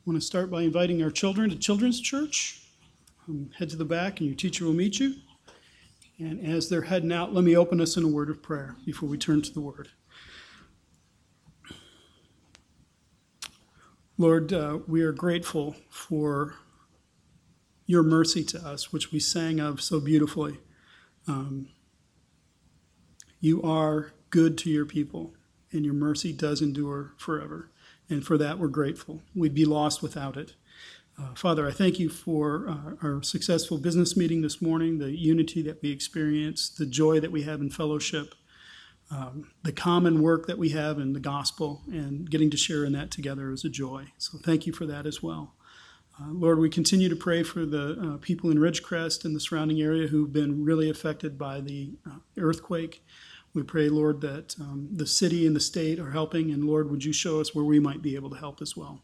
I want to start by inviting our children to Children's Church. Um, head to the back, and your teacher will meet you. And as they're heading out, let me open us in a word of prayer before we turn to the Word. Lord, uh, we are grateful for your mercy to us, which we sang of so beautifully. Um, you are good to your people, and your mercy does endure forever. And for that, we're grateful. We'd be lost without it. Uh, Father, I thank you for uh, our successful business meeting this morning, the unity that we experienced, the joy that we have in fellowship, um, the common work that we have in the gospel, and getting to share in that together is a joy. So thank you for that as well. Uh, Lord, we continue to pray for the uh, people in Ridgecrest and the surrounding area who've been really affected by the uh, earthquake. We pray, Lord, that um, the city and the state are helping, and Lord, would you show us where we might be able to help as well.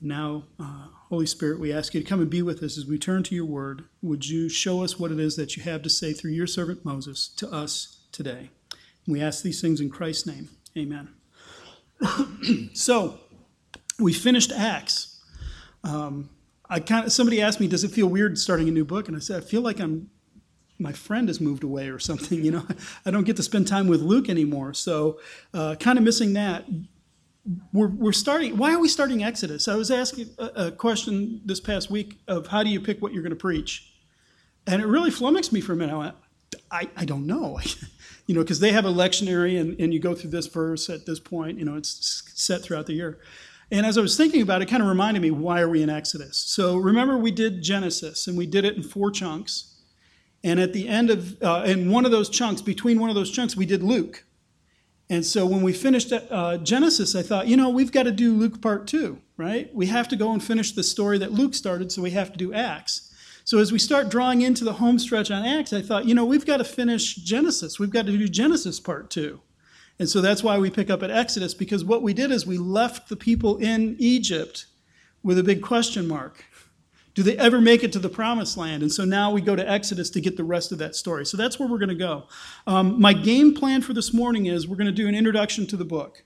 Now, uh, Holy Spirit, we ask you to come and be with us as we turn to your word. Would you show us what it is that you have to say through your servant Moses to us today? And we ask these things in Christ's name. Amen. so, we finished Acts. Um, I kind of somebody asked me, "Does it feel weird starting a new book?" And I said, "I feel like I'm my friend has moved away or something. You know, I don't get to spend time with Luke anymore. So, uh, kind of missing that. We're, we're starting. Why are we starting Exodus? I was asking a, a question this past week of how do you pick what you're going to preach, and it really flummoxed me for a minute. I went, I, I don't know. you know, because they have a lectionary and, and you go through this verse at this point. You know, it's set throughout the year. And as I was thinking about it, it kind of reminded me why are we in Exodus? So remember, we did Genesis and we did it in four chunks. And at the end of, uh, in one of those chunks, between one of those chunks, we did Luke. And so when we finished uh, Genesis, I thought, you know, we've got to do Luke part two, right? We have to go and finish the story that Luke started, so we have to do Acts. So as we start drawing into the home stretch on Acts, I thought, you know, we've got to finish Genesis. We've got to do Genesis part two. And so that's why we pick up at Exodus, because what we did is we left the people in Egypt with a big question mark. Do they ever make it to the promised land? And so now we go to Exodus to get the rest of that story. So that's where we're going to go. Um, my game plan for this morning is we're going to do an introduction to the book.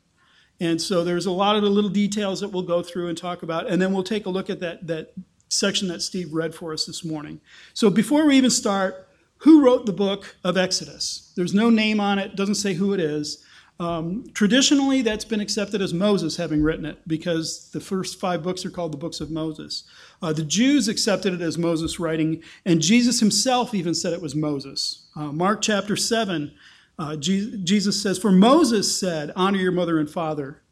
And so there's a lot of the little details that we'll go through and talk about, and then we'll take a look at that, that section that Steve read for us this morning. So before we even start, who wrote the book of Exodus? There's no name on it, doesn't say who it is. Um, traditionally, that's been accepted as Moses having written it because the first five books are called the books of Moses. Uh, the Jews accepted it as Moses writing, and Jesus himself even said it was Moses. Uh, Mark chapter 7, uh, Jesus says, For Moses said, Honor your mother and father,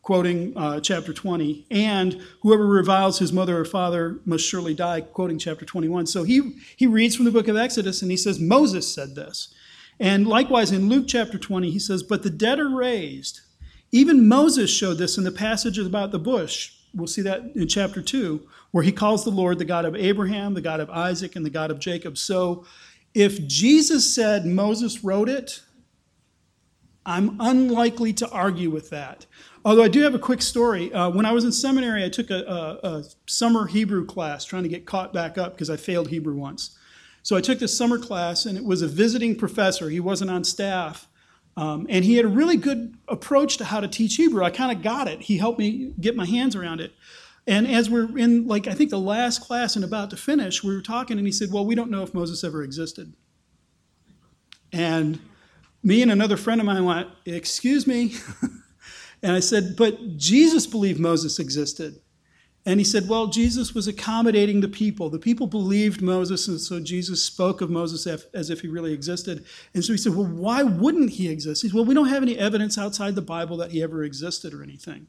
quoting uh, chapter 20, and whoever reviles his mother or father must surely die, quoting chapter 21. So he, he reads from the book of Exodus and he says, Moses said this. And likewise in Luke chapter 20, he says, But the dead are raised. Even Moses showed this in the passage about the bush. We'll see that in chapter 2, where he calls the Lord the God of Abraham, the God of Isaac, and the God of Jacob. So if Jesus said Moses wrote it, I'm unlikely to argue with that. Although I do have a quick story. Uh, when I was in seminary, I took a, a, a summer Hebrew class trying to get caught back up because I failed Hebrew once. So I took this summer class, and it was a visiting professor. He wasn't on staff. Um, and he had a really good approach to how to teach Hebrew. I kind of got it. He helped me get my hands around it. And as we're in, like, I think the last class and about to finish, we were talking, and he said, Well, we don't know if Moses ever existed. And me and another friend of mine went, Excuse me? and I said, But Jesus believed Moses existed. And he said, Well, Jesus was accommodating the people. The people believed Moses, and so Jesus spoke of Moses as if he really existed. And so he said, Well, why wouldn't he exist? He said, Well, we don't have any evidence outside the Bible that he ever existed or anything.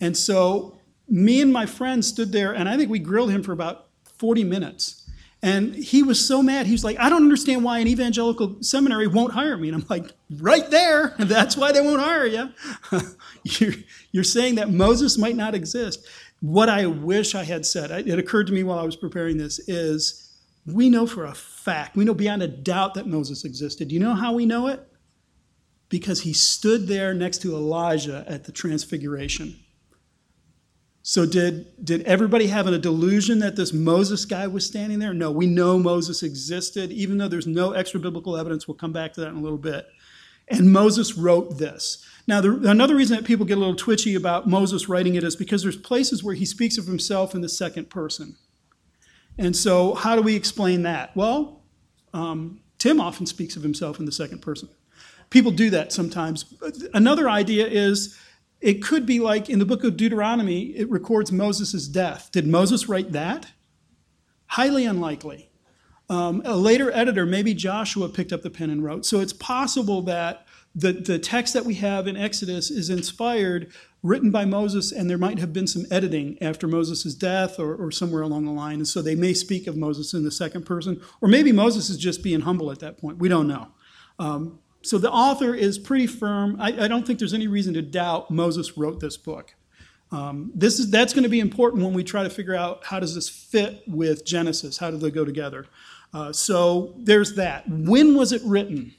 And so me and my friend stood there, and I think we grilled him for about 40 minutes. And he was so mad. He was like, I don't understand why an evangelical seminary won't hire me. And I'm like, right there. That's why they won't hire you. you're, you're saying that Moses might not exist. What I wish I had said, it occurred to me while I was preparing this, is we know for a fact, we know beyond a doubt that Moses existed. Do you know how we know it? Because he stood there next to Elijah at the transfiguration. So did, did everybody have a delusion that this Moses guy was standing there? No, we know Moses existed, even though there's no extra biblical evidence. We'll come back to that in a little bit. And Moses wrote this. Now, the, another reason that people get a little twitchy about Moses writing it is because there's places where he speaks of himself in the second person. And so, how do we explain that? Well, um, Tim often speaks of himself in the second person. People do that sometimes. Another idea is it could be like in the book of Deuteronomy, it records Moses' death. Did Moses write that? Highly unlikely. Um, a later editor, maybe Joshua, picked up the pen and wrote. So it's possible that the, the text that we have in Exodus is inspired, written by Moses, and there might have been some editing after Moses' death or, or somewhere along the line. And so they may speak of Moses in the second person, or maybe Moses is just being humble at that point. We don't know. Um, so the author is pretty firm. I, I, don't think there's any reason to doubt Moses wrote this book. Um, this is that's going to be important when we try to figure out how does this fit with Genesis? How do they go together? Uh, so there's that. When was it written?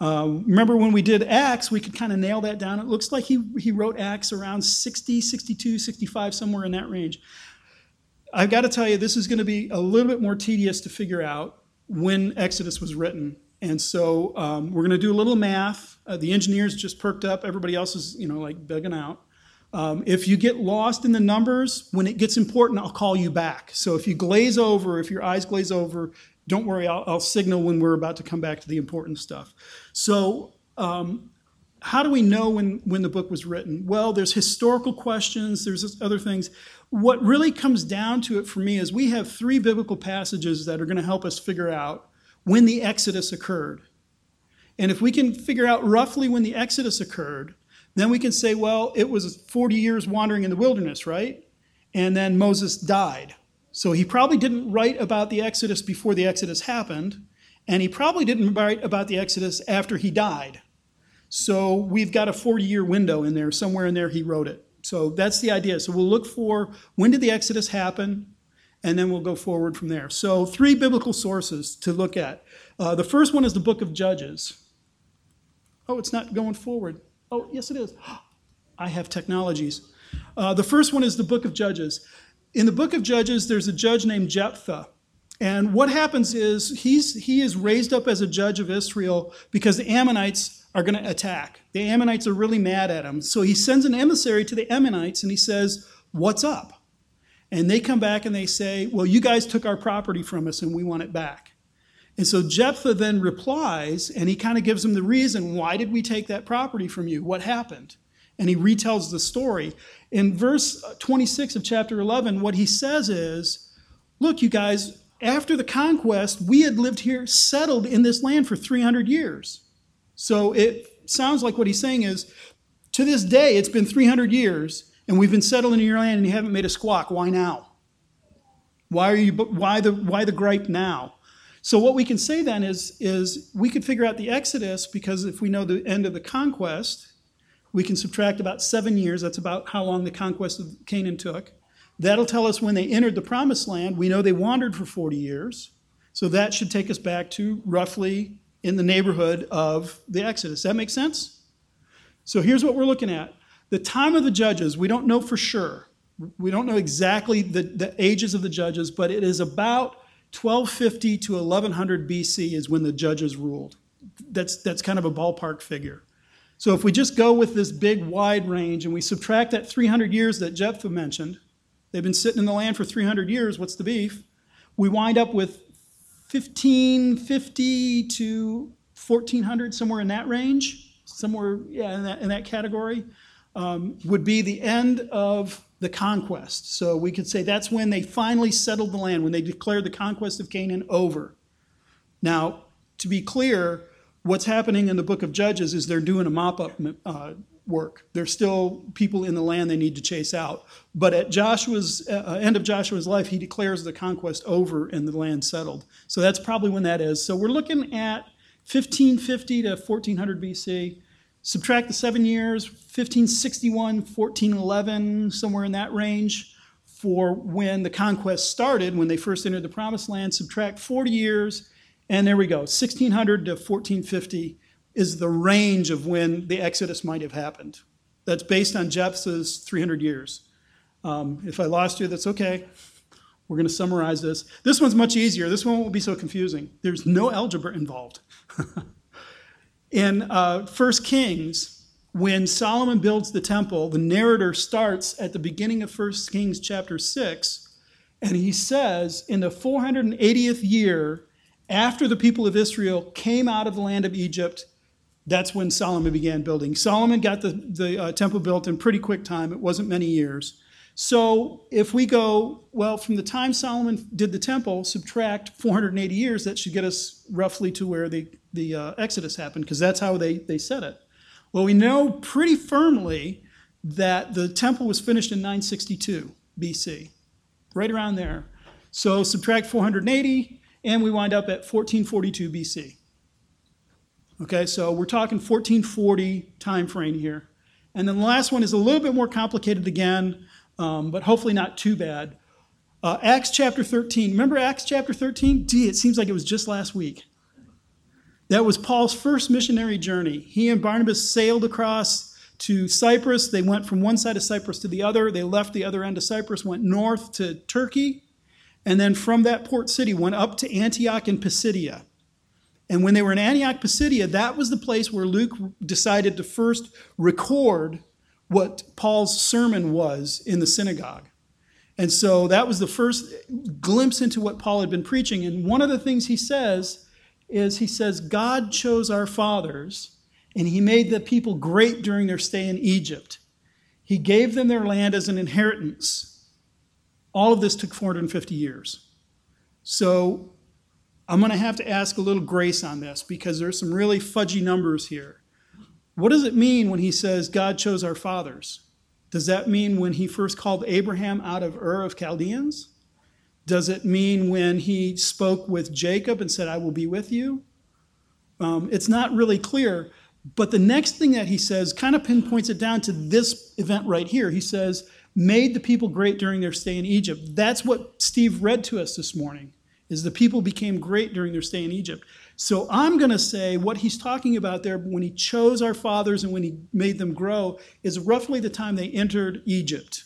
Uh, remember when we did Acts, we could kind of nail that down. It looks like he, he wrote Acts around 60, 62, 65, somewhere in that range. I've got to tell you, this is going to be a little bit more tedious to figure out when Exodus was written. And so um, we're going to do a little math. Uh, the engineers just perked up. Everybody else is, you know, like begging out. Um, if you get lost in the numbers, when it gets important, I'll call you back. So if you glaze over, if your eyes glaze over, don't worry, I'll, I'll signal when we're about to come back to the important stuff. So, um, how do we know when, when the book was written? Well, there's historical questions, there's other things. What really comes down to it for me is we have three biblical passages that are going to help us figure out when the Exodus occurred. And if we can figure out roughly when the Exodus occurred, then we can say, well, it was 40 years wandering in the wilderness, right? And then Moses died. So he probably didn't write about the Exodus before the Exodus happened, and he probably didn't write about the Exodus after he died. So we've got a 40 year window in there. Somewhere in there, he wrote it. So that's the idea. So we'll look for when did the Exodus happen, and then we'll go forward from there. So, three biblical sources to look at. Uh, the first one is the book of Judges. Oh, it's not going forward. Oh, yes, it is. I have technologies. Uh, the first one is the book of Judges. In the book of Judges, there's a judge named Jephthah. And what happens is he's, he is raised up as a judge of Israel because the Ammonites are going to attack. The Ammonites are really mad at him. So he sends an emissary to the Ammonites and he says, What's up? And they come back and they say, Well, you guys took our property from us and we want it back. And so Jephthah then replies, and he kind of gives them the reason why did we take that property from you? What happened? And he retells the story. In verse uh, 26 of chapter 11, what he says is, Look, you guys, after the conquest, we had lived here, settled in this land for 300 years. So it sounds like what he's saying is, to this day, it's been 300 years, and we've been settling in your land, and you haven't made a squawk. Why now? Why are you? Why the? Why the gripe now? So what we can say then is, is we could figure out the Exodus because if we know the end of the conquest, we can subtract about seven years. That's about how long the conquest of Canaan took. That'll tell us when they entered the promised land. We know they wandered for 40 years. So that should take us back to roughly in the neighborhood of the Exodus. That makes sense? So here's what we're looking at. The time of the judges, we don't know for sure. We don't know exactly the, the ages of the judges, but it is about 1250 to 1100 BC is when the judges ruled. That's, that's kind of a ballpark figure. So if we just go with this big wide range and we subtract that 300 years that Jephthah mentioned, they've been sitting in the land for 300 years, what's the beef? We wind up with 1550 to 1400, somewhere in that range, somewhere, yeah, in that, in that category, um, would be the end of the conquest. So we could say that's when they finally settled the land, when they declared the conquest of Canaan over. Now, to be clear, what's happening in the book of Judges is they're doing a mop up uh, work. There's still people in the land they need to chase out. But at Joshua's uh, end of Joshua's life, he declares the conquest over and the land settled. So that's probably when that is. So we're looking at 1550 to 1400 BC. Subtract the seven years, 1561, 1411, somewhere in that range for when the conquest started, when they first entered the promised land. Subtract 40 years, and there we go. 1600 to 1450 is the range of when the Exodus might have happened. That's based on Jephthah's 300 years. Um, if I lost you, that's okay. We're going to summarize this. This one's much easier. This one won't be so confusing. There's no algebra involved. In uh, 1 Kings, when Solomon builds the temple, the narrator starts at the beginning of 1 Kings chapter 6, and he says, In the 480th year after the people of Israel came out of the land of Egypt, that's when Solomon began building. Solomon got the, the uh, temple built in pretty quick time, it wasn't many years. So if we go, well, from the time Solomon did the temple, subtract 480 years, that should get us roughly to where the, the uh, Exodus happened, because that's how they, they said it. Well, we know pretty firmly that the temple was finished in 962 BC, right around there. So subtract 480, and we wind up at 1442 BC. Okay, so we're talking 1440 time frame here. And then the last one is a little bit more complicated again um, but hopefully not too bad. Uh, Acts chapter 13. Remember Acts chapter 13? Gee, it seems like it was just last week. That was Paul's first missionary journey. He and Barnabas sailed across to Cyprus. They went from one side of Cyprus to the other. They left the other end of Cyprus, went north to Turkey, and then from that port city went up to Antioch in Pisidia. And when they were in Antioch, Pisidia, that was the place where Luke decided to first record what Paul's sermon was in the synagogue. And so that was the first glimpse into what Paul had been preaching. And one of the things he says is he says, God chose our fathers, and he made the people great during their stay in Egypt. He gave them their land as an inheritance. All of this took 450 years. So I'm going to have to ask a little grace on this because there's some really fudgy numbers here. What does it mean when he says God chose our fathers? Does that mean when he first called Abraham out of Ur of Chaldeans? Does it mean when he spoke with Jacob and said, I will be with you? Um, it's not really clear. But the next thing that he says kind of pinpoints it down to this event right here. He says, made the people great during their stay in Egypt. That's what Steve read to us this morning, is the people became great during their stay in Egypt. So I'm going to say what he's talking about there when he chose our fathers and when he made them grow is roughly the time they entered Egypt,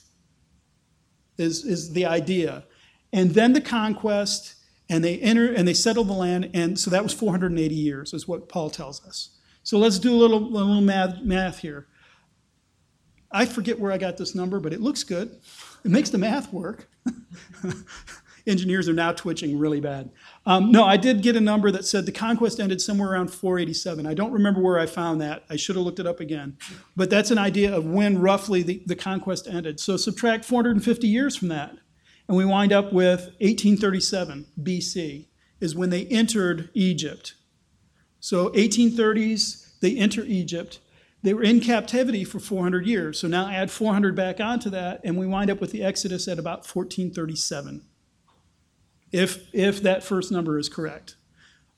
is, is the idea. And then the conquest, and they enter and they settle the land, and so that was 480 years, is what Paul tells us. So let's do a little, little math, math here. I forget where I got this number, but it looks good. It makes the math work. engineers are now twitching really bad. Um, no, I did get a number that said the conquest ended somewhere around 487. I don't remember where I found that. I should have looked it up again. But that's an idea of when roughly the, the conquest ended. So subtract 450 years from that, and we wind up with 1837 BC is when they entered Egypt. So 1830s, they enter Egypt. They were in captivity for 400 years. So now add 400 back onto that, and we wind up with the Exodus at about 1437 if, if that first number is correct.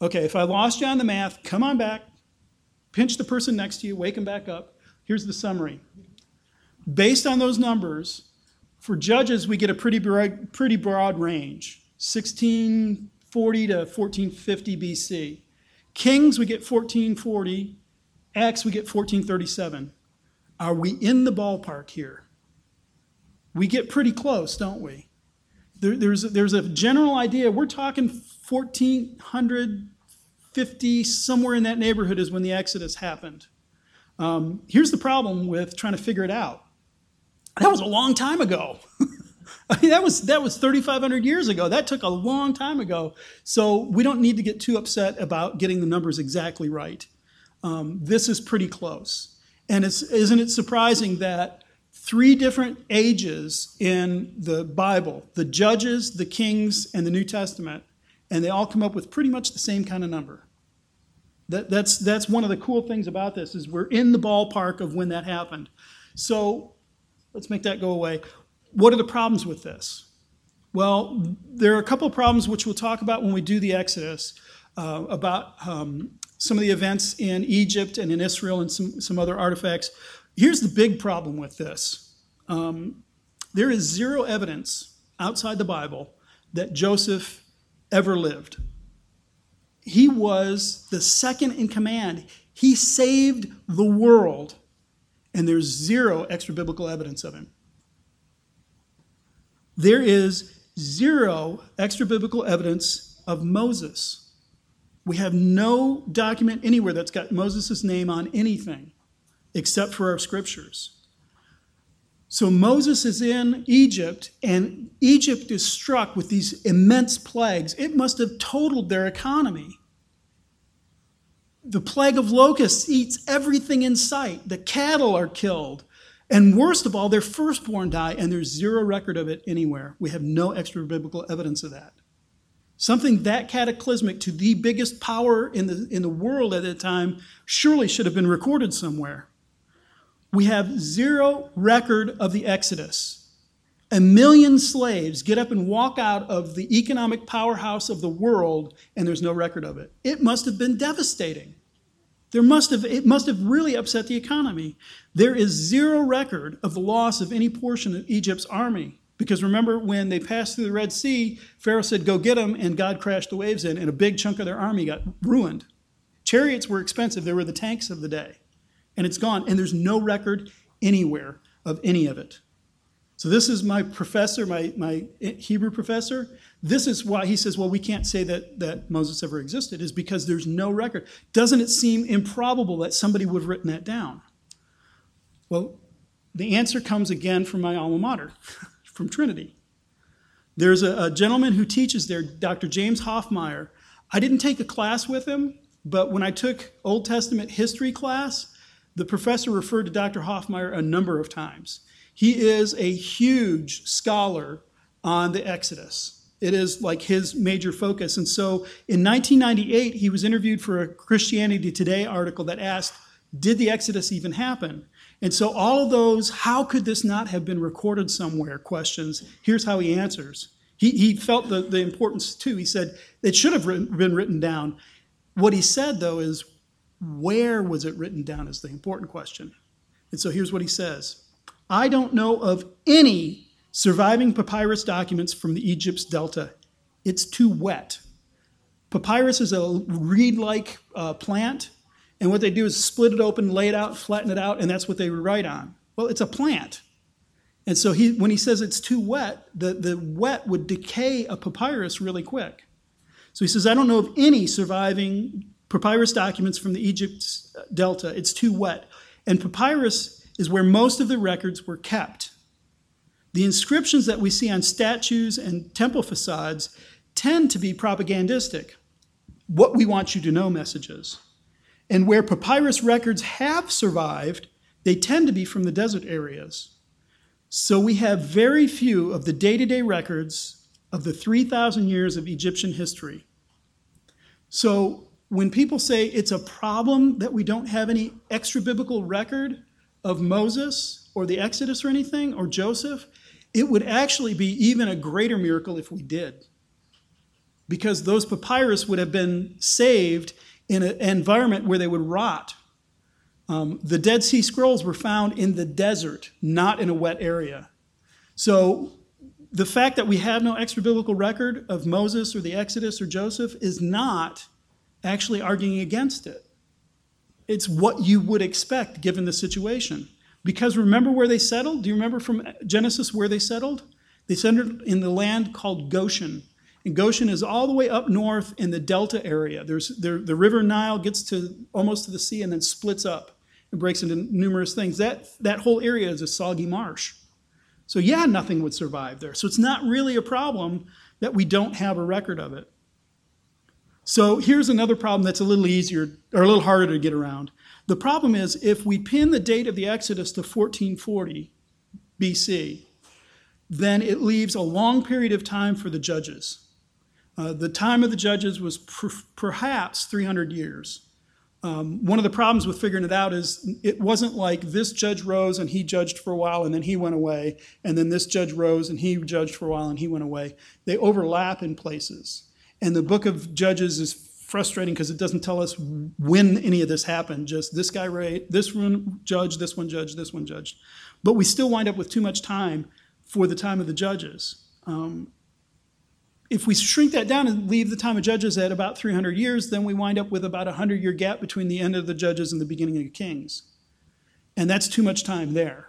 Okay, if I lost you on the math, come on back, pinch the person next to you, wake them back up. Here's the summary. Based on those numbers, for judges, we get a pretty broad, pretty broad range 1640 to 1450 BC. Kings, we get 1440. Acts, we get 1437. Are we in the ballpark here? We get pretty close, don't we? there, there's, there's a general idea. We're talking 1450, somewhere in that neighborhood is when the Exodus happened. Um, here's the problem with trying to figure it out. That was a long time ago. I mean, that was that was 3,500 years ago. That took a long time ago. So we don't need to get too upset about getting the numbers exactly right. Um, this is pretty close. And isn't it surprising that three different ages in the Bible the Judges, the Kings, and the New Testament, and they all come up with pretty much the same kind of number. That, that's, that's one of the cool things about this is we're in the ballpark of when that happened. So let's make that go away. What are the problems with this? Well, there are a couple of problems which we'll talk about when we do the Exodus uh, about um, some of the events in Egypt and in Israel and some, some other artifacts. Here's the big problem with this um, there is zero evidence outside the Bible that Joseph ever lived. He was the second in command. He saved the world, and there's zero extra biblical evidence of him. There is zero extra biblical evidence of Moses. We have no document anywhere that's got Moses' name on anything except for our scriptures. So Moses is in Egypt, and Egypt is struck with these immense plagues. It must have totaled their economy. The plague of locusts eats everything in sight. The cattle are killed. And worst of all, their firstborn die, and there's zero record of it anywhere. We have no extra biblical evidence of that. Something that cataclysmic to the biggest power in the, in the world at the time surely should have been recorded somewhere. We have zero record of the Exodus. A million slaves get up and walk out of the economic powerhouse of the world, and there's no record of it. It must have been devastating. There must have, it must have really upset the economy. There is zero record of the loss of any portion of Egypt's army. Because remember, when they passed through the Red Sea, Pharaoh said, Go get them, and God crashed the waves in, and a big chunk of their army got ruined. Chariots were expensive, they were the tanks of the day. And it's gone, and there's no record anywhere of any of it. So, this is my professor, my, my Hebrew professor. This is why he says, Well, we can't say that, that Moses ever existed, is because there's no record. Doesn't it seem improbable that somebody would have written that down? Well, the answer comes again from my alma mater. from Trinity. There's a, a, gentleman who teaches there, Dr. James Hoffmeier. I didn't take a class with him, but when I took Old Testament history class, the professor referred to Dr. Hoffmeier a number of times. He is a huge scholar on the Exodus. It is like his major focus. And so in 1998, he was interviewed for a Christianity Today article that asked, Did the Exodus even happen? And so, all of those, how could this not have been recorded somewhere questions, here's how he answers. He, he felt the, the importance too. He said it should have written, been written down. What he said, though, is where was it written down is the important question. And so, here's what he says I don't know of any surviving papyrus documents from the Egypt's delta. It's too wet. Papyrus is a reed like uh, plant and what they do is split it open, lay it out, flatten it out, and that's what they write on. Well, it's a plant. And so he, when he says it's too wet, the, the wet would decay a papyrus really quick. So he says, I don't know of any surviving papyrus documents from the Egypt's Delta. It's too wet. And papyrus is where most of the records were kept. The inscriptions that we see on statues and temple facades tend to be propagandistic. What we want you to know messages. And where papyrus records have survived, they tend to be from the desert areas. So we have very few of the day to day records of the 3,000 years of Egyptian history. So when people say it's a problem that we don't have any extra biblical record of Moses or the Exodus or anything, or Joseph, it would actually be even a greater miracle if we did. Because those papyrus would have been saved in an environment where they would rot. Um, the Dead Sea Scrolls were found in the desert, not in a wet area. So the fact that we have no extra biblical record of Moses or the Exodus or Joseph is not actually arguing against it. It's what you would expect given the situation. Because remember where they settled? Do you remember from Genesis where they settled? They settled in the land called Goshen. And Goshen is all the way up north in the delta area. There's, there, the river Nile gets to almost to the sea and then splits up and breaks into numerous things. That, that whole area is a soggy marsh. So, yeah, nothing would survive there. So, it's not really a problem that we don't have a record of it. So, here's another problem that's a little easier or a little harder to get around. The problem is if we pin the date of the Exodus to 1440 BC, then it leaves a long period of time for the judges. Uh, the time of the judges was per- perhaps 300 years. Um, one of the problems with figuring it out is it wasn't like this judge rose and he judged for a while and then he went away, and then this judge rose and he judged for a while and he went away. They overlap in places. And the book of Judges is frustrating because it doesn't tell us when any of this happened. Just this guy, right, this one judge, this one judge, this one judge. But we still wind up with too much time for the time of the judges. Um, if we shrink that down and leave the time of Judges at about 300 years, then we wind up with about a 100 year gap between the end of the Judges and the beginning of the Kings. And that's too much time there.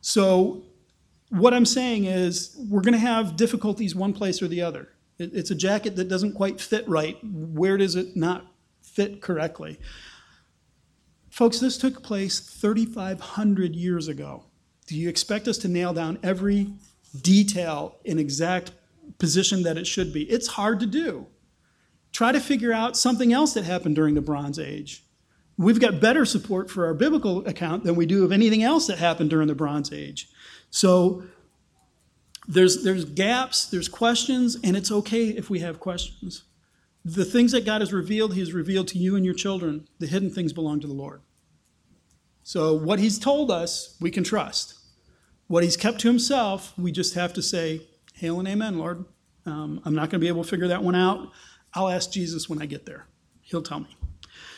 So, what I'm saying is, we're going to have difficulties one place or the other. It, it's a jacket that doesn't quite fit right. Where does it not fit correctly? Folks, this took place 3,500 years ago. Do you expect us to nail down every detail in exact position that it should be? It's hard to do. Try to figure out something else that happened during the Bronze Age. We've got better support for our biblical account than we do of anything else that happened during the Bronze Age. So there's, there's gaps, there's questions, and it's okay if we have questions. The things that God has revealed, He has revealed to you and your children. The hidden things belong to the Lord. So what He's told us, we can trust. What He's kept to Himself, we just have to say, Hail and Amen, Lord. Um, I'm not going to be able to figure that one out. I'll ask Jesus when I get there. He'll tell me.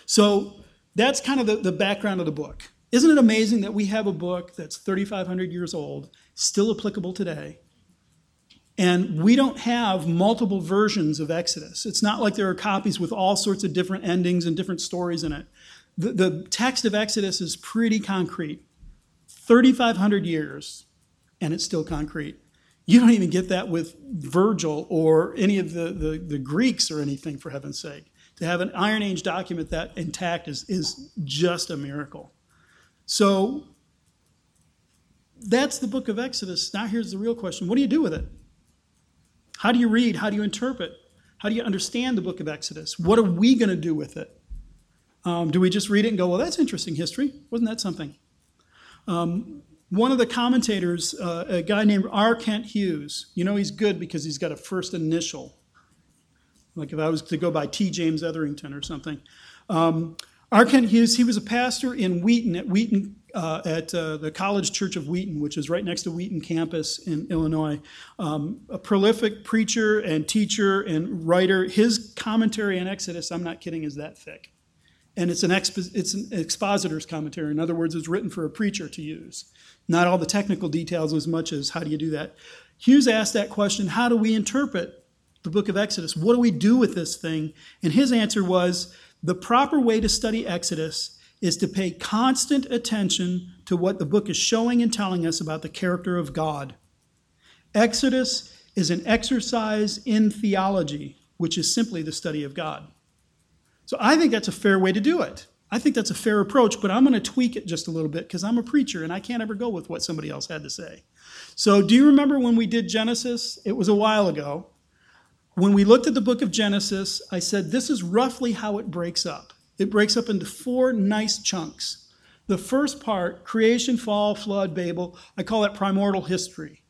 So that's kind of the, the background of the book. Isn't it amazing that we have a book that's 3,500 years old, still applicable today, and we don't have multiple versions of Exodus. It's not like there are copies with all sorts of different endings and different stories in it. The, the text of Exodus is pretty concrete 3,500 years, and it's still concrete. You don't even get that with Virgil or any of the, the, the Greeks or anything, for heaven's sake. To have an Iron Age document that intact is, is just a miracle. So that's the book of Exodus. Now, here's the real question what do you do with it? How do you read? How do you interpret? How do you understand the book of Exodus? What are we going to do with it? Um, do we just read it and go, well, that's interesting history? Wasn't that something? Um, one of the commentators, uh, a guy named R. Kent Hughes, you know he's good because he's got a first initial. Like if I was to go by T. James Etherington or something. Um, R. Kent Hughes, he was a pastor in Wheaton at Wheaton uh, at uh, the College Church of Wheaton, which is right next to Wheaton campus in Illinois. Um, a prolific preacher and teacher and writer. His commentary on Exodus, I'm not kidding, is that thick. And it's an, expo- it's an expositor's commentary. In other words, it's written for a preacher to use. Not all the technical details as much as how do you do that. Hughes asked that question how do we interpret the book of Exodus? What do we do with this thing? And his answer was the proper way to study Exodus is to pay constant attention to what the book is showing and telling us about the character of God. Exodus is an exercise in theology, which is simply the study of God. So I think that's a fair way to do it. I think that's a fair approach, but I'm going to tweak it just a little bit because I'm a preacher and I can't ever go with what somebody else had to say. So, do you remember when we did Genesis? It was a while ago. When we looked at the book of Genesis, I said this is roughly how it breaks up. It breaks up into four nice chunks. The first part, creation, fall, flood, Babel, I call it primordial history.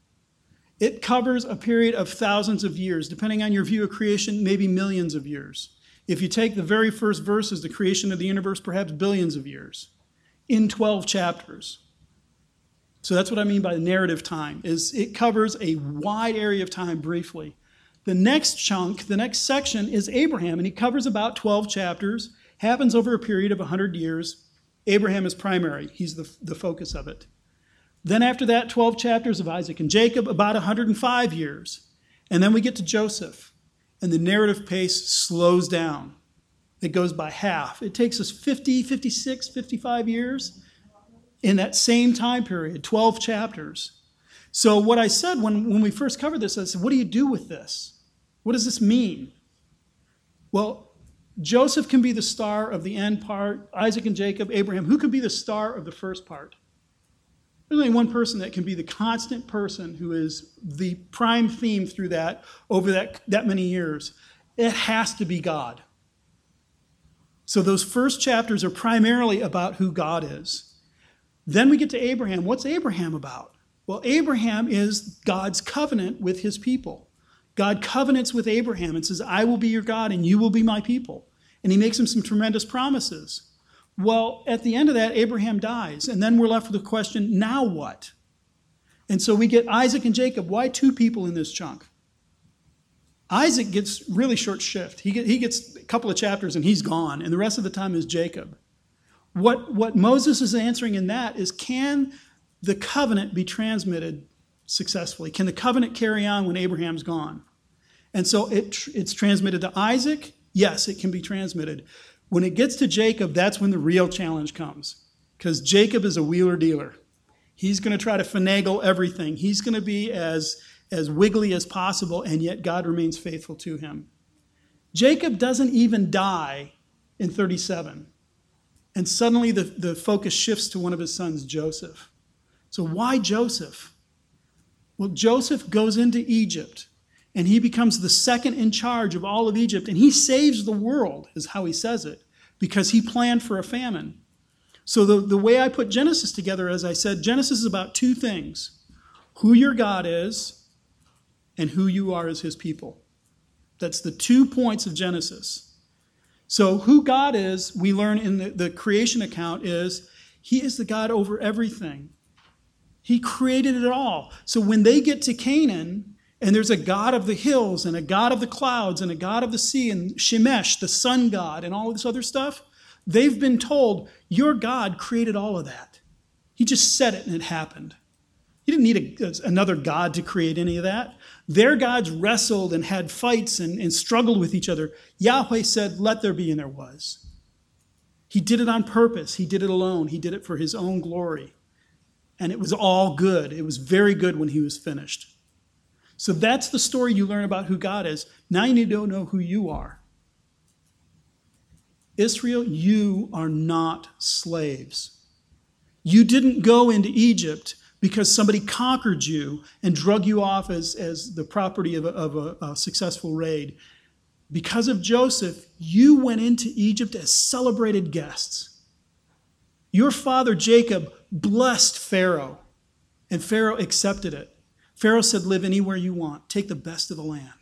It covers a period of thousands of years, depending on your view of creation, maybe millions of years. If you take the very first verses, the creation of the universe, perhaps billions of years, in 12 chapters. So that's what I mean by narrative time, is it covers a wide area of time briefly. The next chunk, the next section is Abraham, and he covers about 12 chapters happens over a period of 100 years. Abraham is primary, he's the, the focus of it. Then, after that, 12 chapters of Isaac and Jacob, about 105 years. And then we get to Joseph, and the narrative pace slows down. It goes by half. It takes us 50, 56, 55 years in that same time period, 12 chapters. So, what I said when, when we first covered this, I said, What do you do with this? What does this mean? Well, Joseph can be the star of the end part, Isaac and Jacob, Abraham. Who can be the star of the first part? There's only one person that can be the constant person who is the prime theme through that over that, that many years. It has to be God. So those first chapters are primarily about who God is. Then we get to Abraham. What's Abraham about? Well, Abraham is God's covenant with his people. God covenants with Abraham and says, I will be your God and you will be my people and he makes him some tremendous promises. Well, at the end of that, Abraham dies, and then we're left with the question now what? And so we get Isaac and Jacob. Why two people in this chunk? Isaac gets really short shift. He, gets a couple of chapters and he's gone, and the rest of the time is Jacob. What, what Moses is answering in that is can the covenant be transmitted successfully? Can the covenant carry on when Abraham's gone? And so it, it's transmitted to Isaac, yes, it can be transmitted. When it gets to Jacob, that's when the real challenge comes. Because Jacob is a wheeler dealer. He's going to try to finagle everything. He's going to be as, as wiggly as possible, and yet God remains faithful to him. Jacob doesn't even die in 37. And suddenly the, the focus shifts to one of his sons, Joseph. So, why Joseph? Well, Joseph goes into Egypt and he becomes the second in charge of all of Egypt, and he saves the world, is how he says it, because he planned for a famine. So, the, the way I put Genesis together, as I said, Genesis is about two things who your God is and who you are as his people. That's the two points of Genesis. So, who God is, we learn in the, the creation account, is he is the God over everything. He created it all. So, when they get to Canaan, and there's a God of the hills, and a God of the clouds, and a God of the sea, and Shemesh, the sun god, and all this other stuff, they've been told, Your God created all of that. He just said it and it happened. He didn't need a, another God to create any of that. Their gods wrestled and had fights and, and struggled with each other. Yahweh said, Let there be, and there was. He did it on purpose. He did it alone. He did it for his own glory. And it was all good. It was very good when he was finished. So that's the story you learn about who God is. Now you need to know who you are. Israel, you are not slaves. You didn't go into Egypt because somebody conquered you and drug you off as, as the property of, a, of a, a successful raid. Because of Joseph, you went into Egypt as celebrated guests. Your father Jacob blessed Pharaoh, and Pharaoh accepted it. Pharaoh said, Live anywhere you want, take the best of the land.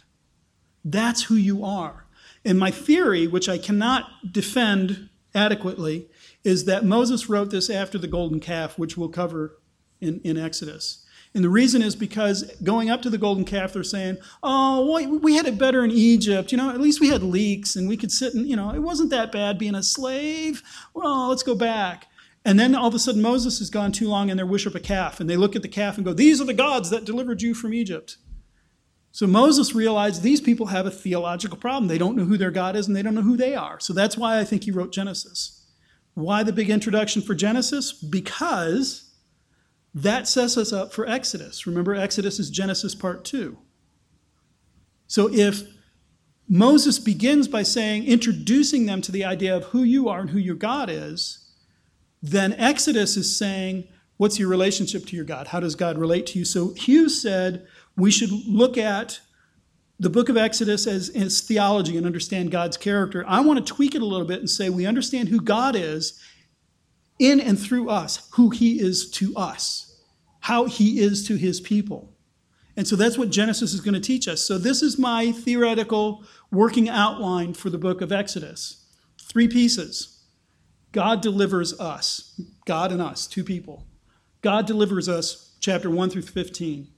That's who you are. And my theory, which I cannot defend adequately, is that Moses wrote this after the golden calf, which we'll cover in, in Exodus. And the reason is because going up to the golden calf, they're saying, oh, well, we had it better in Egypt. You know, at least we had leeks and we could sit and, you know, it wasn't that bad being a slave. Well, let's go back. And then all of a sudden Moses has gone too long and they worship a calf. And they look at the calf and go, these are the gods that delivered you from Egypt. So Moses realized these people have a theological problem. They don't know who their God is and they don't know who they are. So that's why I think he wrote Genesis. Why the big introduction for Genesis? Because that sets us up for Exodus. Remember, Exodus is Genesis part two. So if Moses begins by saying, introducing them to the idea of who you are and who your God is, then Exodus is saying, what's your relationship to your God? How does God relate to you? So Hughes said we should look at the book of Exodus as, as theology and understand God's character. I want to tweak it a little bit and say we understand who God is in and through us, who He is to us how he is to his people. And so that's what Genesis is going to teach us. So this is my theoretical working outline for the book of Exodus. Three pieces. God delivers us, God and us, two people. God delivers us, chapter 1 through 15.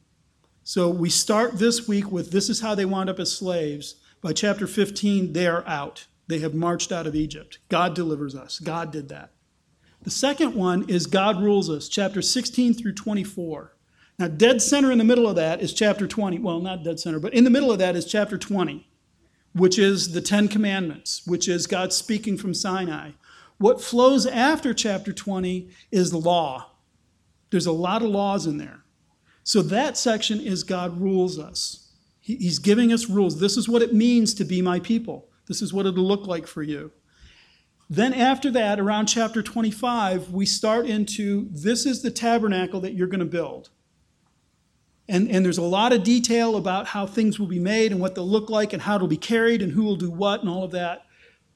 So we start this week with this is how they wound up as slaves. By chapter 15, they are out. They have marched out of Egypt. God delivers us. God did that. The second one is God rules us, chapter 16 through 24. Now, dead center in the middle of that is chapter 20. Well, not dead center, but in the middle of that is chapter 20, which is the Ten Commandments, which is God speaking from Sinai. What flows after chapter 20 is law. There's a lot of laws in there. So that section is God rules us. He's giving us rules. This is what it means to be my people. This is what it'll look like for you. Then, after that, around chapter 25, we start into this is the tabernacle that you're going to build. And, and there's a lot of detail about how things will be made and what they'll look like and how it'll be carried and who will do what and all of that.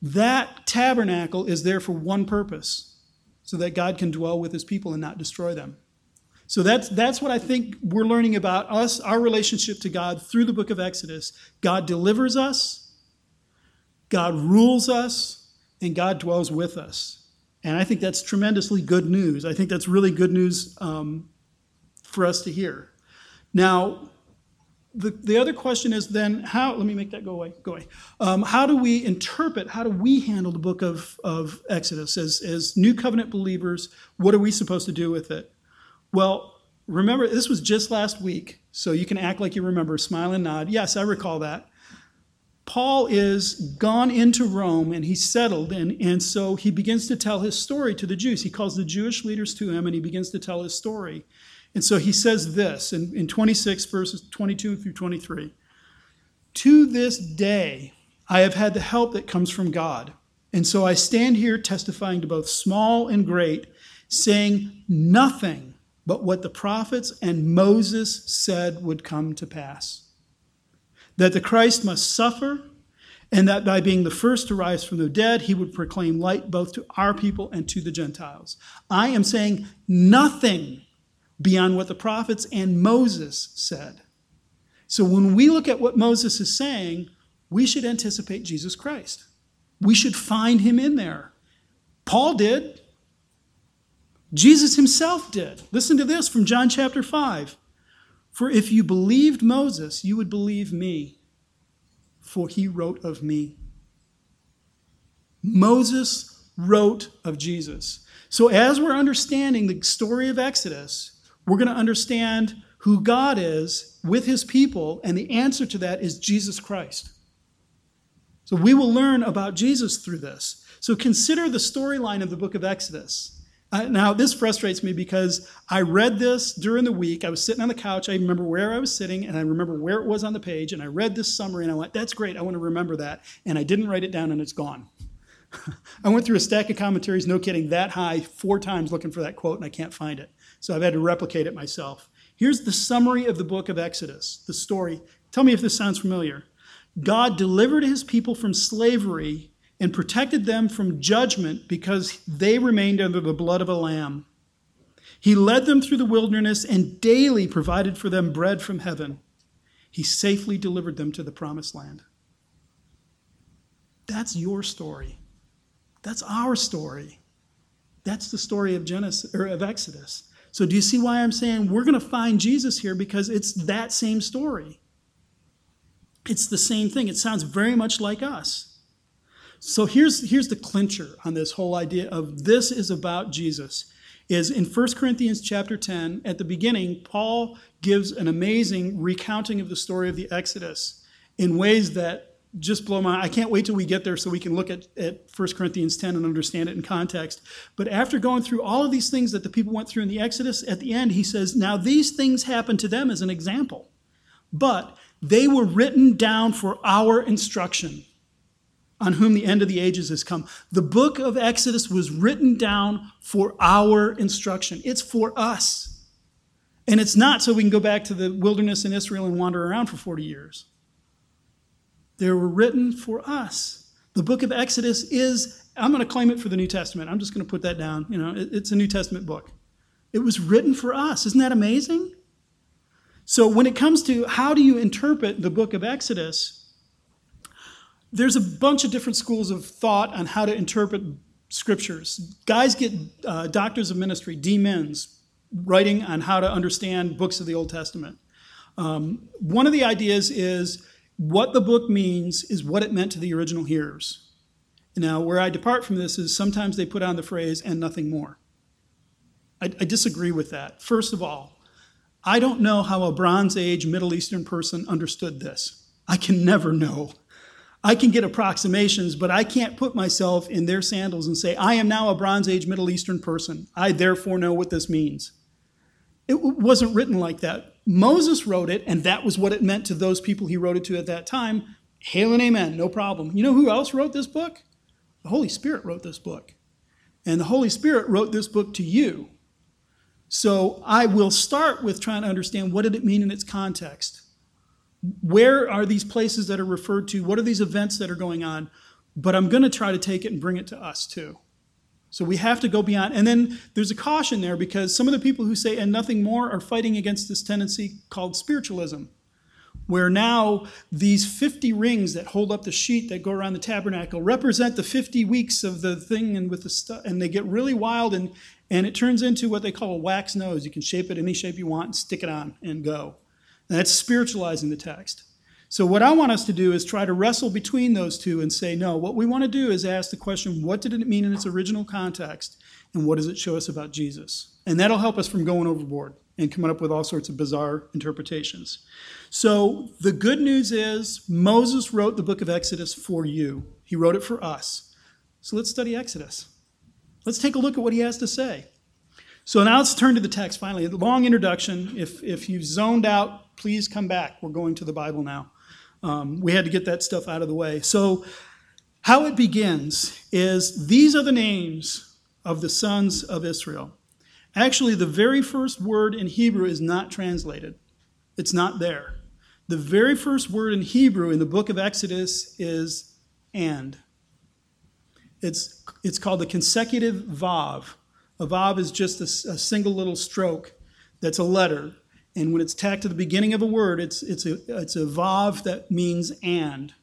That tabernacle is there for one purpose so that God can dwell with his people and not destroy them. So that's, that's what I think we're learning about us, our relationship to God through the book of Exodus. God delivers us, God rules us, and God dwells with us. And I think that's tremendously good news. I think that's really good news um, for us to hear. Now, the, the other question is then how, let me make that go away, go away. Um, how do we interpret, how do we handle the book of, of Exodus as, as new covenant believers? What are we supposed to do with it? Well, remember, this was just last week, so you can act like you remember, smile and nod. Yes, I recall that. Paul is gone into Rome and he's settled, and, and so he begins to tell his story to the Jews. He calls the Jewish leaders to him and he begins to tell his story. And so he says this in, in 26 verses 22 through 23. To this day, I have had the help that comes from God. And so I stand here testifying to both small and great, saying nothing but what the prophets and Moses said would come to pass. That the Christ must suffer, and that by being the first to rise from the dead, he would proclaim light both to our people and to the Gentiles. I am saying nothing beyond what the prophets and Moses said. So when we look at what Moses is saying, we should anticipate Jesus Christ. We should find him in there. Paul did. Jesus himself did. Listen to this from John chapter 5. For if you believed Moses, you would believe me, for he wrote of me. Moses wrote of Jesus. So, as we're understanding the story of Exodus, we're going to understand who God is with his people, and the answer to that is Jesus Christ. So, we will learn about Jesus through this. So, consider the storyline of the book of Exodus. Uh, now, this frustrates me because I read this during the week. I was sitting on the couch. I remember where I was sitting, and I remember where it was on the page. And I read this summary, and I went, That's great. I want to remember that. And I didn't write it down, and it's gone. I went through a stack of commentaries, no kidding, that high, four times looking for that quote, and I can't find it. So I've had to replicate it myself. Here's the summary of the book of Exodus, the story. Tell me if this sounds familiar. God delivered his people from slavery and protected them from judgment because they remained under the blood of a lamb. He led them through the wilderness and daily provided for them bread from heaven. He safely delivered them to the promised land. That's your story. That's our story. That's the story of Genesis or of Exodus. So do you see why I'm saying we're going to find Jesus here because it's that same story. It's the same thing. It sounds very much like us. So here's, here's the clincher on this whole idea of this is about Jesus. Is in 1 Corinthians chapter 10, at the beginning, Paul gives an amazing recounting of the story of the Exodus in ways that just blow my I can't wait till we get there so we can look at, at 1 Corinthians 10 and understand it in context. But after going through all of these things that the people went through in the Exodus, at the end he says, Now these things happened to them as an example, but they were written down for our instruction on whom the end of the ages has come. The book of Exodus was written down for our instruction, it's for us. And it's not so we can go back to the wilderness in Israel and wander around for 40 years. They were written for us. The book of Exodus is, I'm going to claim it for the New Testament. I'm just going to put that down. You know, it's a New Testament book. It was written for us. Isn't that amazing? So when it comes to how do you interpret the book of Exodus, there's a bunch of different schools of thought on how to interpret scriptures. Guys get uh, doctors of ministry, D-Mins, writing on how to understand books of the Old Testament. Um, one of the ideas is what the book means is what it meant to the original hearers. Now, where I depart from this is sometimes they put on the phrase and nothing more. I, I disagree with that. First of all, I don't know how a Bronze Age Middle Eastern person understood this. I can never know. I can get approximations, but I can't put myself in their sandals and say, I am now a Bronze Age Middle Eastern person. I therefore know what this means. It wasn't written like that. Moses wrote it, and that was what it meant to those people he wrote it to at that time. Hail and amen, no problem. You know who else wrote this book? The Holy Spirit wrote this book. And the Holy Spirit wrote this book to you. So I will start with trying to understand what did it mean in its context where are these places that are referred to? What are these events that are going on? But I'm going to try to take it and bring it to us too. So we have to go beyond. And then there's a caution there because some of the people who say and nothing more are fighting against this tendency called spiritualism, where now these 50 rings that hold up the sheet that go around the tabernacle represent the 50 weeks of the thing and with the stuff and they get really wild and and it turns into what they call a wax nose. You can shape it any shape you want and stick it on and go. And that's spiritualizing the text. So, what I want us to do is try to wrestle between those two and say, no, what we want to do is ask the question, what did it mean in its original context? And what does it show us about Jesus? And that'll help us from going overboard and coming up with all sorts of bizarre interpretations. So, the good news is Moses wrote the book of Exodus for you, he wrote it for us. So, let's study Exodus. Let's take a look at what he has to say. So now let's turn to the text finally. A long introduction. If, if you've zoned out, please come back. We're going to the Bible now. Um, we had to get that stuff out of the way. So, how it begins is these are the names of the sons of Israel. Actually, the very first word in Hebrew is not translated, it's not there. The very first word in Hebrew in the book of Exodus is and. It's, it's called the consecutive vav. A vav is just a, a single little stroke that's a letter. And when it's tacked to the beginning of a word, it's, it's, a, it's a vav that means and.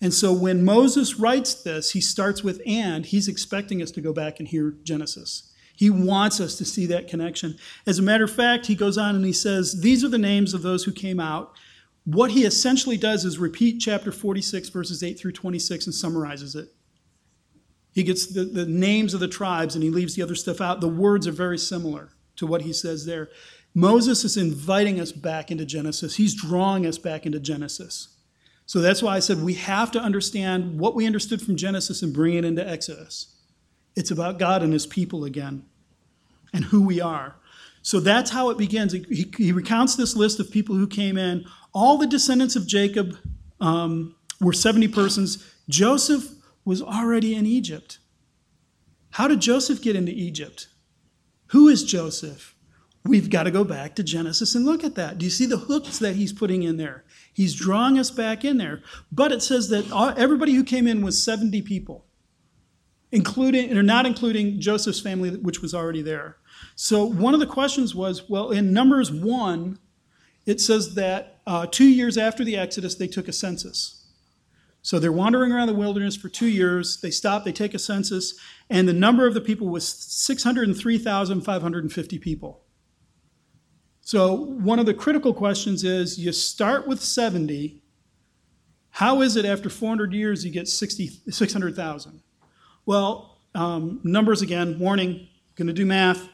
And so when Moses writes this, he starts with and. He's expecting us to go back and hear Genesis. He wants us to see that connection. As a matter of fact, he goes on and he says, These are the names of those who came out. What he essentially does is repeat chapter 46, verses 8 through 26, and summarizes it. He gets the, the names of the tribes and he leaves the other stuff out. The words are very similar to what he says there. Moses is inviting us back into Genesis, he's drawing us back into Genesis. So that's why I said we have to understand what we understood from Genesis and bring it into Exodus. It's about God and his people again and who we are. So that's how it begins. He, he recounts this list of people who came in. All the descendants of Jacob um, were 70 persons. Joseph was already in Egypt. How did Joseph get into Egypt? Who is Joseph? We've got to go back to Genesis and look at that. Do you see the hooks that he's putting in there? He's drawing us back in there. But it says that everybody who came in was 70 people, including or not including Joseph's family, which was already there. So one of the questions was, well, in Numbers 1, it says that uh, two years after the Exodus, they took a census. So they're wandering around the wilderness for two years. They stop, they take a census, and the number of the people was 603,550 people. So one of the critical questions is you start with 70. How is it after 400 years you get 600,000? Well, um, numbers again, warning, going to do math.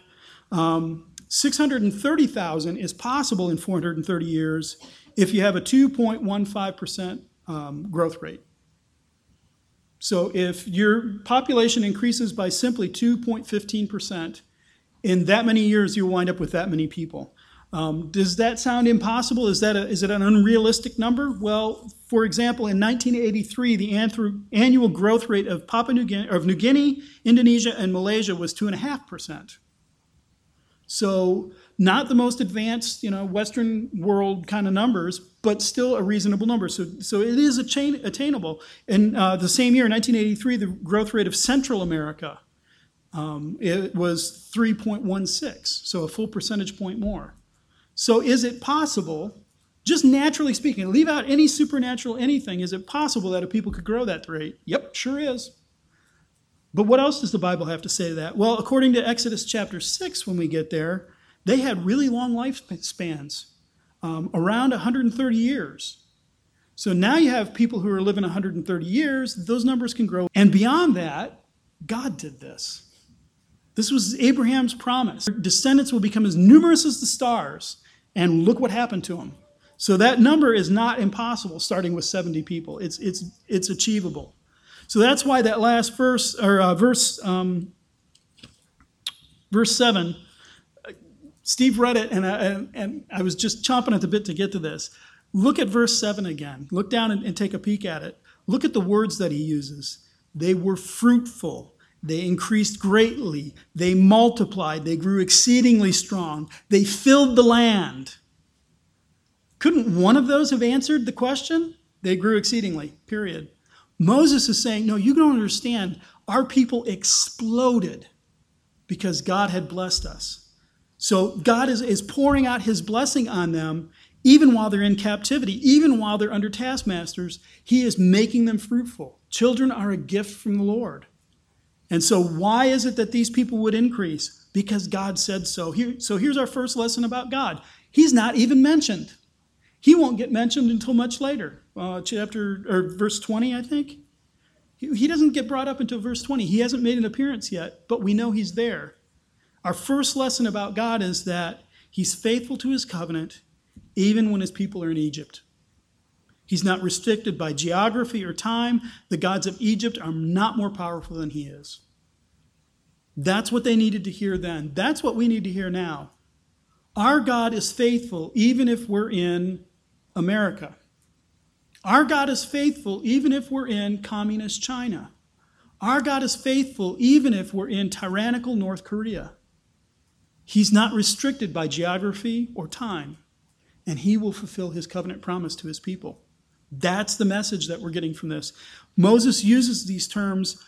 Um, 630,000 is possible in 430 years if you have a 2.15% um, growth rate. So if your population increases by simply 2.15%, in that many years you'll wind up with that many people. Um, does that sound impossible? Is, that a, is it an unrealistic number? Well, for example, in 1983, the annual growth rate of Papua New Guinea, of New Guinea, Indonesia, and Malaysia was 2.5%. So not the most advanced, you know, Western world kind of numbers, but still a reasonable number. So, so it is attainable. In uh, the same year, 1983, the growth rate of Central America um, it was 3.16, so a full percentage point more. So is it possible, just naturally speaking, leave out any supernatural anything, is it possible that a people could grow that rate? Yep, sure is. But what else does the Bible have to say to that? Well, according to Exodus chapter 6, when we get there, they had really long lifespans, um, around 130 years. So now you have people who are living 130 years, those numbers can grow. And beyond that, God did this. This was Abraham's promise. Descendants will become as numerous as the stars, and look what happened to them. So that number is not impossible, starting with 70 people. It's, it's, it's achievable. So that's why that last verse, or uh, verse, um, verse 7, Steve read it, and I, and, and I was just chomping at the bit to get to this. Look at verse 7 again. Look down and, and take a peek at it. Look at the words that he uses. They were fruitful. They increased greatly. They multiplied. They grew exceedingly strong. They filled the land. Couldn't one of those have answered the question? They grew exceedingly, period. Moses is saying, No, you don't understand. Our people exploded because God had blessed us. So God is, is pouring out his blessing on them even while they're in captivity, even while they're under taskmasters. He is making them fruitful. Children are a gift from the Lord. And so, why is it that these people would increase? Because God said so. Here, so, here's our first lesson about God He's not even mentioned. He won't get mentioned until much later, uh, chapter or verse 20, I think. He, he doesn't get brought up until verse 20. He hasn't made an appearance yet, but we know he's there. Our first lesson about God is that He's faithful to His covenant even when His people are in Egypt. He's not restricted by geography or time. The gods of Egypt are not more powerful than He is. That's what they needed to hear then. That's what we need to hear now. Our God is faithful even if we're in America. Our God is faithful even if we're in communist China. Our God is faithful even if we're in tyrannical North Korea. He's not restricted by geography or time, and he will fulfill his covenant promise to his people. That's the message that we're getting from this. Moses uses these terms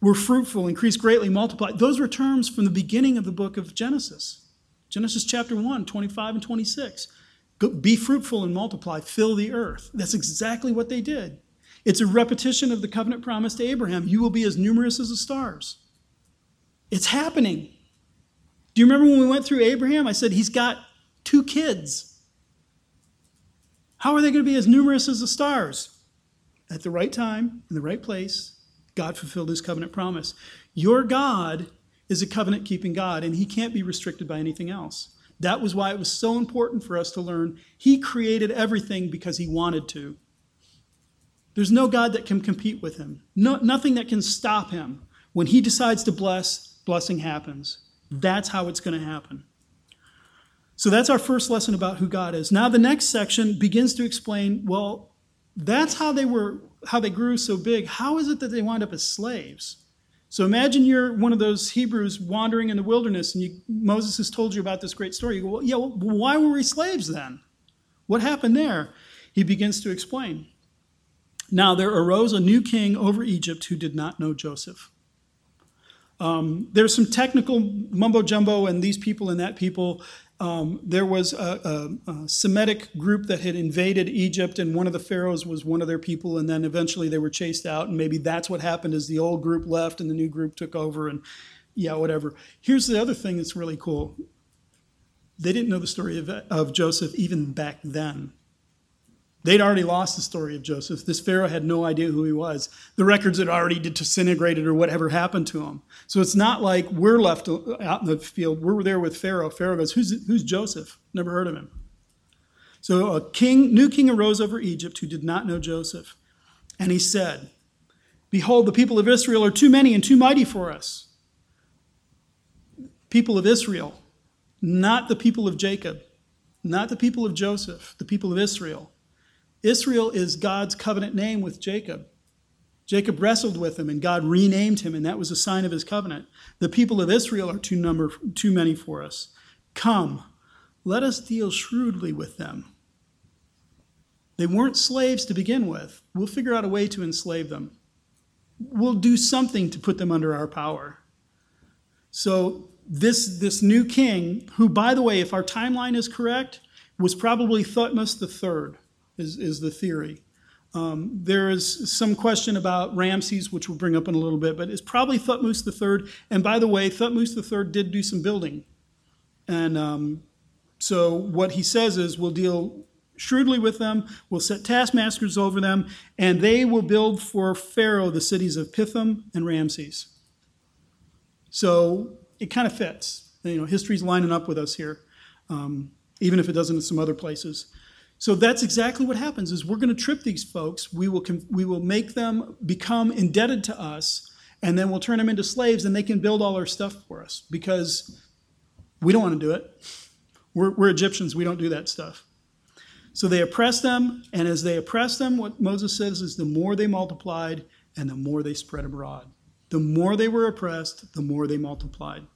were fruitful, increased greatly, multiplied. Those were terms from the beginning of the book of Genesis. Genesis chapter 1, 25 and 26. Go, be fruitful and multiply, fill the earth. That's exactly what they did. It's a repetition of the covenant promise to Abraham you will be as numerous as the stars. It's happening. Do you remember when we went through Abraham? I said he's got two kids. How are they going to be as numerous as the stars? At the right time, in the right place, God fulfilled his covenant promise. Your God is a covenant keeping God, and he can't be restricted by anything else. That was why it was so important for us to learn he created everything because he wanted to. There's no God that can compete with him, no, nothing that can stop him. When he decides to bless, blessing happens. That's how it's going to happen. So that's our first lesson about who God is. Now the next section begins to explain, well, that's how they were how they grew so big. How is it that they wind up as slaves? So imagine you're one of those Hebrews wandering in the wilderness and you, Moses has told you about this great story. You go, well, yeah, well, why were we slaves then? What happened there? He begins to explain. Now there arose a new king over Egypt who did not know Joseph. Um, there's some technical mumbo jumbo, and these people and that people. Um, there was a, a, a, Semitic group that had invaded Egypt, and one of the pharaohs was one of their people, and then eventually they were chased out, and maybe that's what happened as the old group left and the new group took over, and yeah, whatever. Here's the other thing that's really cool. They didn't know the story of, of Joseph even back then. They'd already lost the story of Joseph. This Pharaoh had no idea who he was. The records had already disintegrated or whatever happened to him. So it's not like we're left out in the field. We're there with Pharaoh. Pharaoh goes, Who's, who's Joseph? Never heard of him. So a king, new king arose over Egypt who did not know Joseph. And he said, Behold, the people of Israel are too many and too mighty for us. People of Israel, not the people of Jacob, not the people of Joseph, the people of Israel. Israel is God's covenant name with Jacob. Jacob wrestled with him and God renamed him, and that was a sign of his covenant. The people of Israel are too, number, too many for us. Come, let us deal shrewdly with them. They weren't slaves to begin with. We'll figure out a way to enslave them. We'll do something to put them under our power. So, this, this new king, who, by the way, if our timeline is correct, was probably Thutmose III is, is the theory. Um, there is some question about Ramses, which we'll bring up in a little bit, but it's probably Thutmose III. And by the way, Thutmose III did do some building. And um, so what he says is we'll deal shrewdly with them, we'll set taskmasters over them, and they will build for Pharaoh the cities of Pithom and Ramses. So it kind of fits. You know, history's lining up with us here, um, even if it doesn't in some other places. So that's exactly what happens is we're going to trip these folks. We will, we will make them become indebted to us, and then we'll turn them into slaves, and they can build all our stuff for us because we don't want to do it. We're, we're Egyptians. We don't do that stuff. So they oppress them, and as they oppress them, what Moses says is the more they multiplied and the more they spread abroad. The more they were oppressed, the more they multiplied.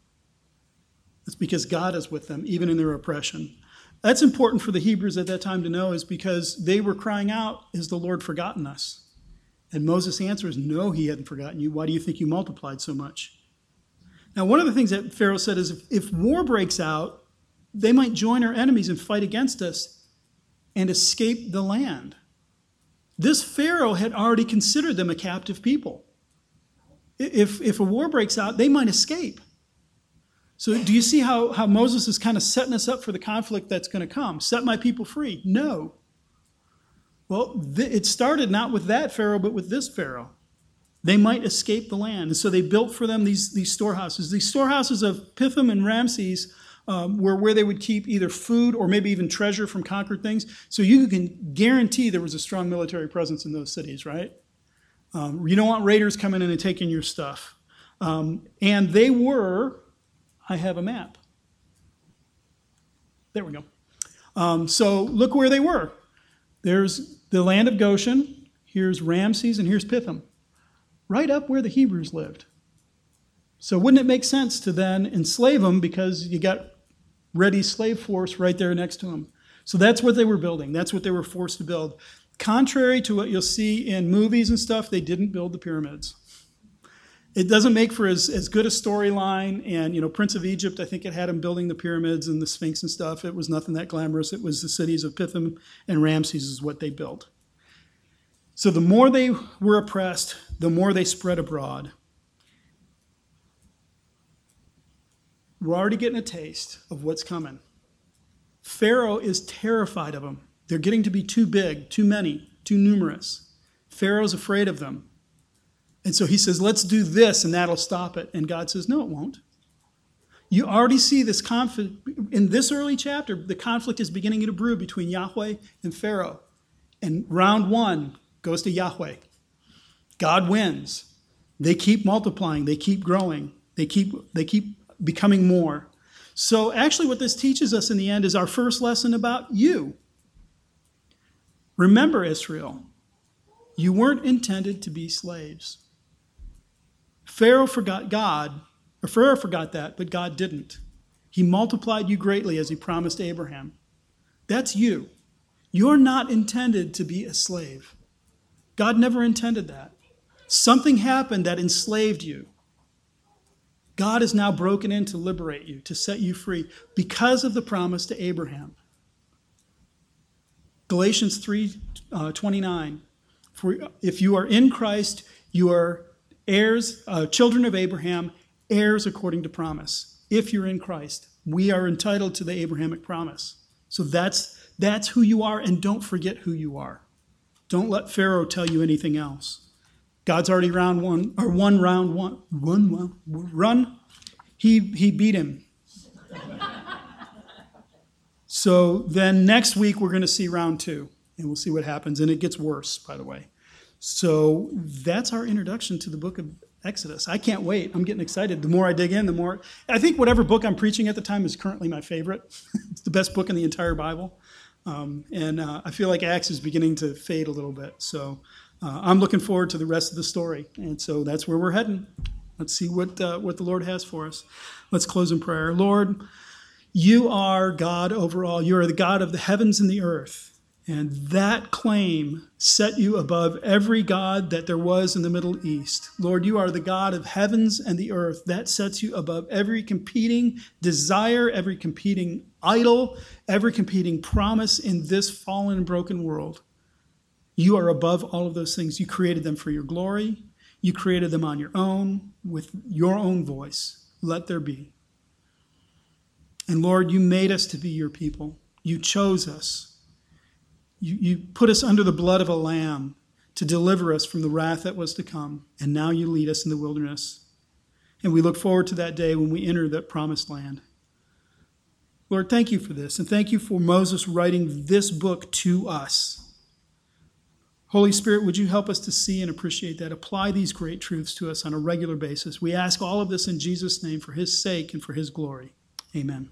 It's because God is with them, even in their oppression. That's important for the Hebrews at that time to know, is because they were crying out, Has the Lord forgotten us? And Moses answers, No, he hadn't forgotten you. Why do you think you multiplied so much? Now, one of the things that Pharaoh said is if, if war breaks out, they might join our enemies and fight against us and escape the land. This Pharaoh had already considered them a captive people. If, if a war breaks out, they might escape. So, do you see how, how Moses is kind of setting us up for the conflict that's going to come? Set my people free. No. Well, th- it started not with that Pharaoh, but with this Pharaoh. They might escape the land. And so they built for them these, these storehouses. These storehouses of Pithom and Ramses um, were where they would keep either food or maybe even treasure from conquered things. So you can guarantee there was a strong military presence in those cities, right? Um, you don't want raiders coming in and taking your stuff. Um, and they were, I have a map. There we go. Um, so look where they were. There's the land of Goshen, here's Ramses, and here's Pithom, right up where the Hebrews lived. So wouldn't it make sense to then enslave them because you got ready slave force right there next to them? So that's what they were building. That's what they were forced to build. Contrary to what you'll see in movies and stuff, they didn't build the pyramids. It doesn't make for as, as good a storyline. And, you know, Prince of Egypt, I think it had him building the pyramids and the Sphinx and stuff. It was nothing that glamorous. It was the cities of Pithom and Ramses is what they built. So the more they were oppressed, the more they spread abroad. We're already getting a taste of what's coming. Pharaoh is terrified of them. They're getting to be too big, too many, too numerous. Pharaoh's afraid of them. And so he says, let's do this and that'll stop it. And God says, no, it won't. You already see this conflict in this early chapter. The conflict is beginning to brew between Yahweh and Pharaoh. And round one goes to Yahweh. God wins. They keep multiplying, they keep growing, they keep, they keep becoming more. So, actually, what this teaches us in the end is our first lesson about you. Remember, Israel, you weren't intended to be slaves. Pharaoh forgot God, or Pharaoh forgot that, but God didn't. He multiplied you greatly as he promised Abraham. That's you. You're not intended to be a slave. God never intended that. Something happened that enslaved you. God is now broken in to liberate you, to set you free, because of the promise to Abraham. Galatians 3 uh, 29. For if you are in Christ, you are heirs, uh, children of Abraham, heirs according to promise. If you're in Christ, we are entitled to the Abrahamic promise. So that's that's who you are, and don't forget who you are. Don't let Pharaoh tell you anything else. God's already round one or one round one run one run. He he beat him. so then next week we're going to see round two, and we'll see what happens. And it gets worse, by the way. So that's our introduction to the book of Exodus. I can't wait. I'm getting excited. The more I dig in, the more I think whatever book I'm preaching at the time is currently my favorite. it's the best book in the entire Bible. Um, and uh, I feel like Acts is beginning to fade a little bit. So uh, I'm looking forward to the rest of the story. And so that's where we're heading. Let's see what, uh, what the Lord has for us. Let's close in prayer. Lord, you are God over all. You are the God of the heavens and the earth. And that claim set you above every God that there was in the Middle East. Lord, you are the God of heavens and the earth. That sets you above every competing desire, every competing idol, every competing promise in this fallen and broken world. You are above all of those things. You created them for your glory. You created them on your own with your own voice. Let there be. And Lord, you made us to be your people. You chose us. You, you put us under the blood of a lamb to deliver us from the wrath that was to come. And now you lead us in the wilderness. And we look forward to that day when we enter that promised land. Lord, thank you for this. And thank you for Moses writing this book to us. Holy Spirit, would you help us to see and appreciate that? Apply these great truths to us on a regular basis. We ask all of this in Jesus' name for his sake and for his glory. Amen.